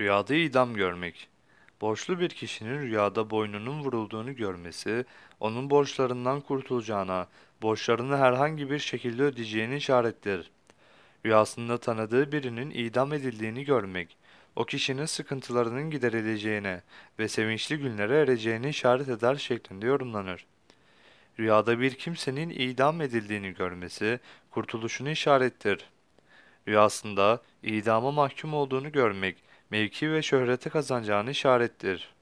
Rüyada idam görmek. Borçlu bir kişinin rüyada boynunun vurulduğunu görmesi, onun borçlarından kurtulacağına, borçlarını herhangi bir şekilde ödeyeceğini işarettir. Rüyasında tanıdığı birinin idam edildiğini görmek, o kişinin sıkıntılarının giderileceğine ve sevinçli günlere ereceğini işaret eder şeklinde yorumlanır. Rüyada bir kimsenin idam edildiğini görmesi, kurtuluşunu işarettir. Rüyasında idama mahkum olduğunu görmek, mevki ve şöhreti kazanacağını işarettir.